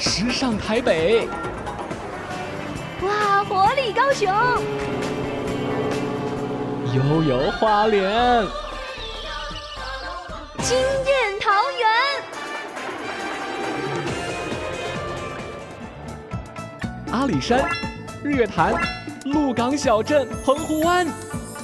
时尚台北，哇，活力高雄，悠悠花莲，惊艳桃园，阿里山，日月潭，鹿港小镇，澎湖湾，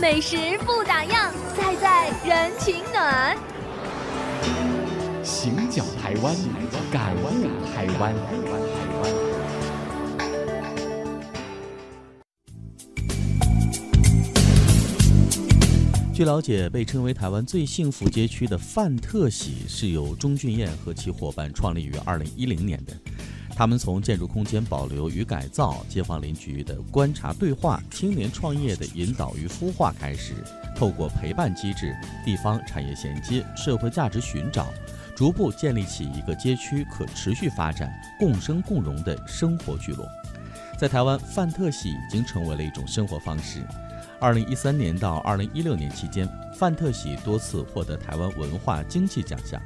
美食不打烊，在在人情暖。台湾，感悟台湾。据了解，被称为台湾最幸福街区的范特喜是由钟俊彦和其伙伴创立于2010年的。他们从建筑空间保留与改造、街坊邻居的观察对话、青年创业的引导与孵化开始，透过陪伴机制、地方产业衔接、社会价值寻找，逐步建立起一个街区可持续发展、共生共荣的生活聚落。在台湾，范特喜已经成为了一种生活方式。二零一三年到二零一六年期间，范特喜多次获得台湾文化经济奖项，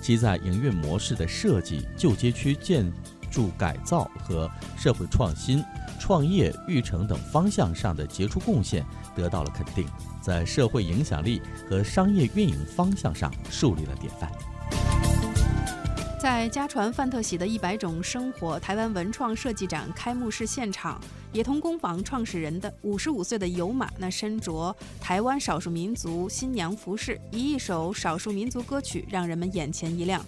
其在营运模式的设计、旧街区建。筑改造和社会创新、创业育成等方向上的杰出贡献得到了肯定，在社会影响力和商业运营方向上树立了典范。在家传范特喜的一百种生活台湾文创设计展开幕式现场，野童工坊创始人的五十五岁的尤马，那身着台湾少数民族新娘服饰，以一首少数民族歌曲让人们眼前一亮。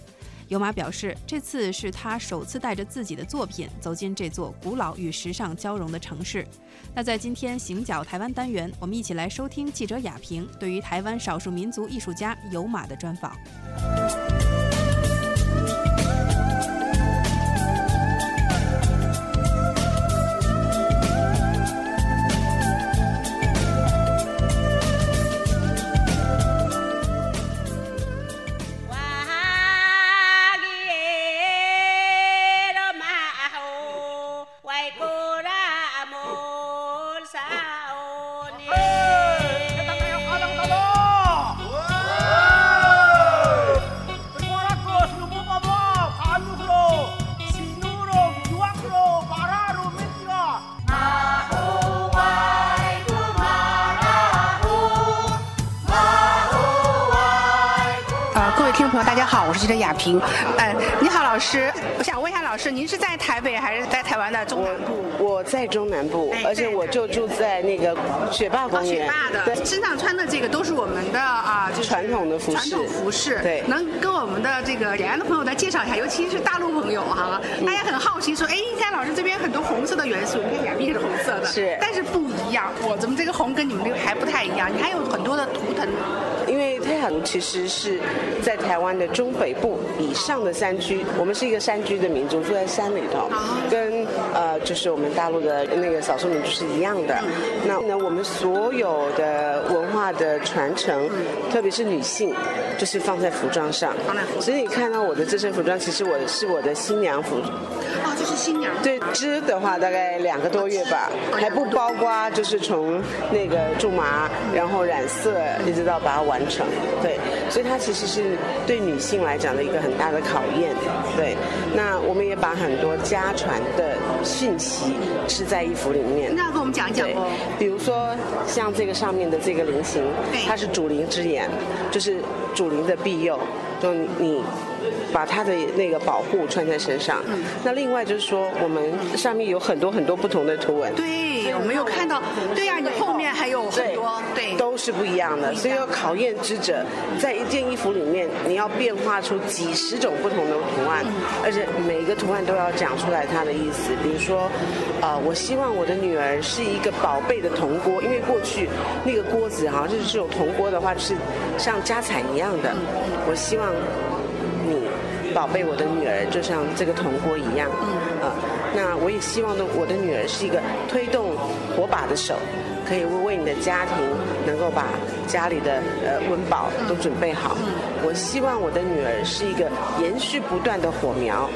尤马表示，这次是他首次带着自己的作品走进这座古老与时尚交融的城市。那在今天行脚台湾单元，我们一起来收听记者雅萍对于台湾少数民族艺术家尤马的专访。我是记者雅萍，哎，你好，老师，我想问一下老师，您是在台北还是在台湾的中南部？我在中南部，而且我就住在那个雪霸公园。雪霸的，对，身上穿的这个都是我们的啊，就是传统的服饰。传统服饰，对，能跟我们的这个延安的朋友来介绍一下，尤其是大陆朋友哈，大家很好奇说，哎，家老师这边很多红色的元素，你看雅萍是红色的，是，但是不一样，我怎么这个红跟你们这个还不太一样？你还有很多的图腾。因为太阳其实是在台湾的中北部以上的山区，我们是一个山居的民族，住在山里头，跟呃就是我们大陆的那个少数民族是一样的。那那我们所有的文化的传承，特别是女性，就是放在服装上。所以你看到我的这身服装，其实我是我的新娘服。哦，就是新娘。对，织的话大概两个多月吧，还不包括就是从那个苎麻，然后染色，一直到把它。完成，对，所以它其实是对女性来讲的一个很大的考验，对。那我们也把很多家传的讯息织在衣服里面。那跟我们讲一讲哦。比如说像这个上面的这个菱形，它是主灵之眼，就是主灵的庇佑，就你把它的那个保护穿在身上。嗯那另外就是说，我们上面有很多很多不同的图文。对，我们有看到，对呀，你后面还有很多，对，都是不一样的，所以要考验。织者在一件衣服里面，你要变化出几十种不同的图案，而且每一个图案都要讲出来它的意思。比如说，呃，我希望我的女儿是一个宝贝的铜锅，因为过去那个锅子好像，就是这种铜锅的话是像家产一样的。我希望你宝贝我的女儿，就像这个铜锅一样。啊，那我也希望的我的女儿是一个推动火把的手。可以为为你的家庭能够把家里的呃温饱都准备好。我希望我的女儿是一个延续不断的火苗，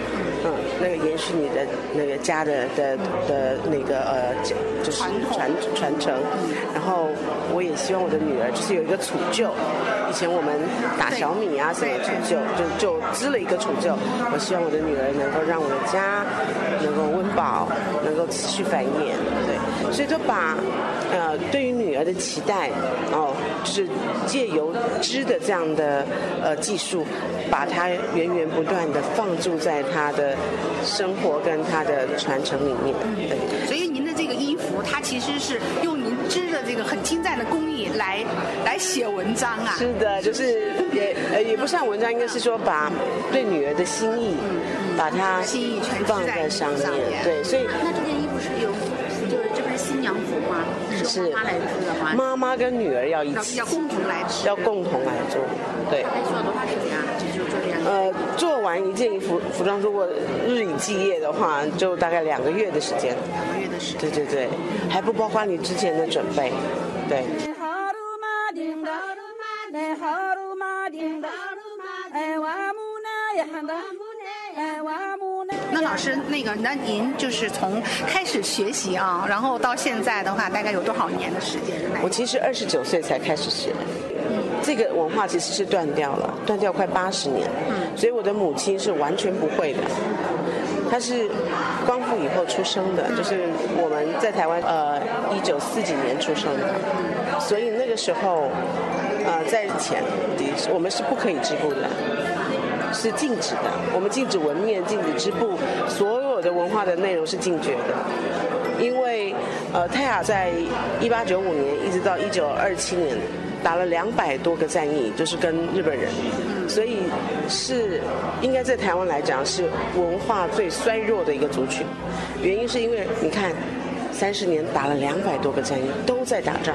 嗯，那个延续你的那个家的的的那个呃，就是传传承。然后我也希望我的女儿就是有一个储旧。以前我们打小米啊什么储旧，就就织了一个储旧。我希望我的女儿能够让我的家能够温饱，能够持续繁衍，对，所以就把呃对于女儿的期待哦，就是借由织的这样的呃技术，把它源源不断的放注在她的生活跟她的传承里面，对。所以您的这个衣服，它其实是用您织的这个很精湛的工艺来来写文章啊。是的，就是也呃也不算文章，应该是说把对女儿的心意，把它心意全放在在上面上面，对，所以那这件衣服是妈妈来织的吗？妈妈跟女儿要一起要要共同来吃。要共同来做，对。大概需要多长时间啊？就就做这样。呃，做完一件衣服服装，如果日以继夜的话，就大概两个月的时间。两个月的时间。对对对，还不包括你之前的准备，对。那老师，那个，那您就是从开始学习啊，然后到现在的话，大概有多少年的时间？我其实二十九岁才开始学，这个文化其实是断掉了，断掉快八十年。所以我的母亲是完全不会的，她是光复以后出生的，就是我们在台湾呃一九四几年出生的，所以那个时候呃在前我们是不可以织布的。是禁止的，我们禁止纹面，禁止织布，所有的文化的内容是禁绝的。因为呃，泰雅在一八九五年一直到一九二七年打了两百多个战役，就是跟日本人，所以是应该在台湾来讲是文化最衰弱的一个族群。原因是因为你看，三十年打了两百多个战役，都在打仗。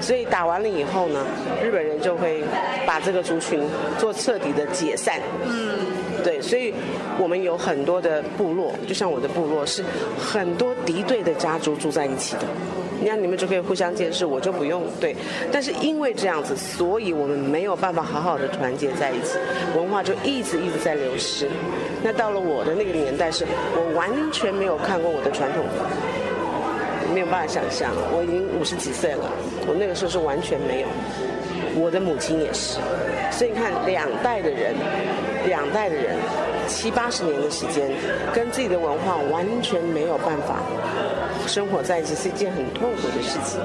所以打完了以后呢，日本人就会把这个族群做彻底的解散。嗯，对，所以我们有很多的部落，就像我的部落是很多敌对的家族住在一起的。你看你们就可以互相监视，我就不用对。但是因为这样子，所以我们没有办法好好的团结在一起，文化就一直一直在流失。那到了我的那个年代，是我完全没有看过我的传统没有办法想象，我已经五十几岁了，我那个时候是完全没有。我的母亲也是，所以你看，两代的人，两代的人，七八十年的时间，跟自己的文化完全没有办法生活在一起，是一件很痛苦的事情。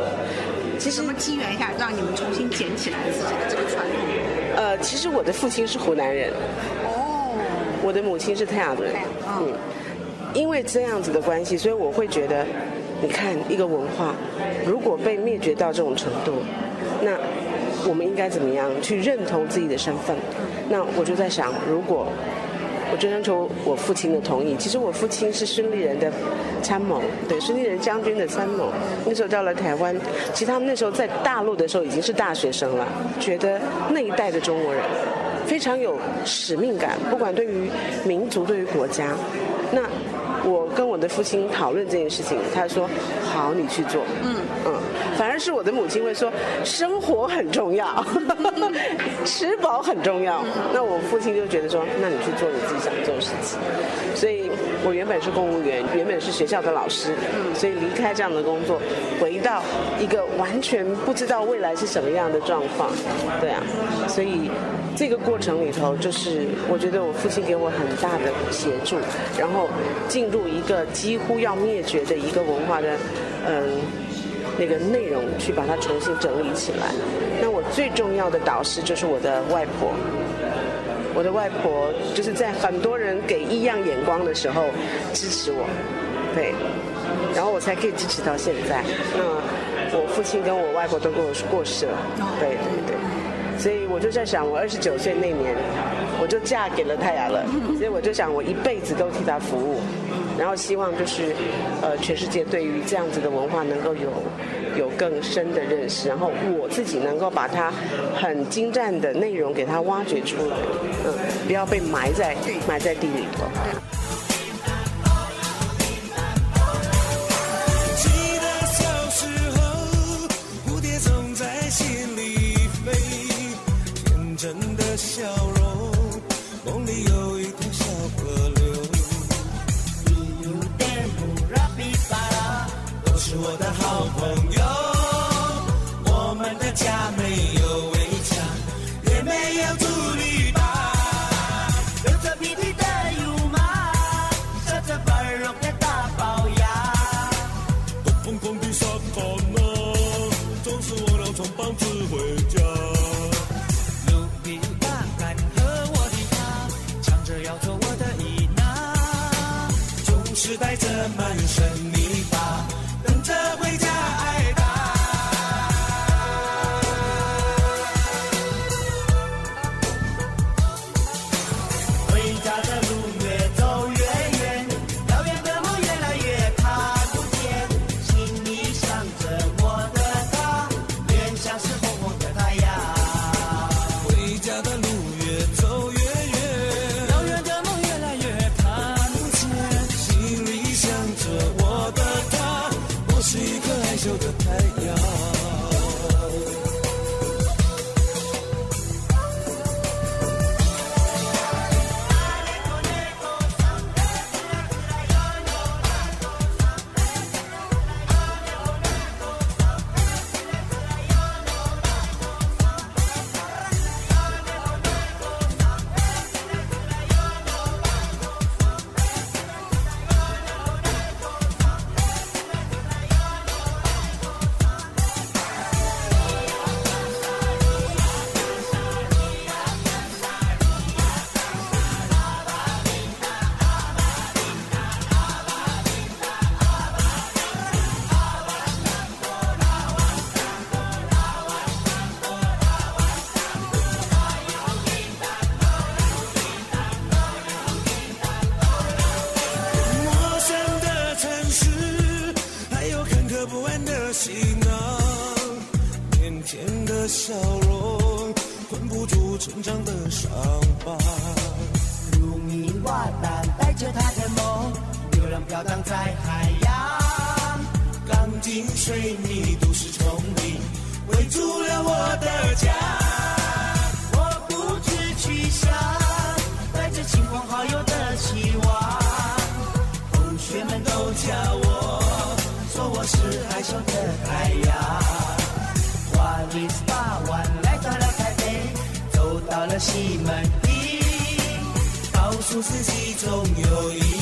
其实什么机缘一下让你们重新捡起来自己的这个传统？呃，其实我的父亲是湖南人，哦，我的母亲是泰雅人，嗯，因为这样子的关系，所以我会觉得，你看一个文化如果被灭绝到这种程度，那我们应该怎么样去认同自己的身份？那我就在想，如果我就征求我父亲的同意。其实我父亲是孙立人的参谋，对，孙立人将军的参谋。那时候到了台湾，其实他们那时候在大陆的时候已经是大学生了，觉得那一代的中国人非常有使命感，不管对于民族，对于国家。那跟我的父亲讨论这件事情，他说：“好，你去做。”嗯嗯，反而是我的母亲会说：“生活很重要，吃饱很重要。”那我父亲就觉得说：“那你去做你自己想做的事情。”所以我原本是公务员，原本是学校的老师，所以离开这样的工作，回到一个完全不知道未来是什么样的状况。对啊，所以。这个过程里头，就是我觉得我父亲给我很大的协助，然后进入一个几乎要灭绝的一个文化的，嗯，那个内容去把它重新整理起来。那我最重要的导师就是我的外婆，我的外婆就是在很多人给异样眼光的时候支持我，对，然后我才可以支持到现在。那我父亲跟我外婆都跟我过世了，对对对。所以我就在想，我二十九岁那年，我就嫁给了泰雅了。所以我就想，我一辈子都替他服务，然后希望就是，呃，全世界对于这样子的文化能够有有更深的认识，然后我自己能够把它很精湛的内容给它挖掘出来，嗯，不要被埋在埋在地里头。朋友我们的家没有围墙也没有竹篱笆留着疲惫的如马车着奔涌的大道呀光棍的上好了总是忘了穿帮只回家。努力的干和我的他唱着要做我的伊娜总是带着满身的成长的伤疤。如泥瓦般带着他的梦，流浪飘荡在海洋。钢筋水泥都市丛林，围住了我的家。满地，告诉自己总有一。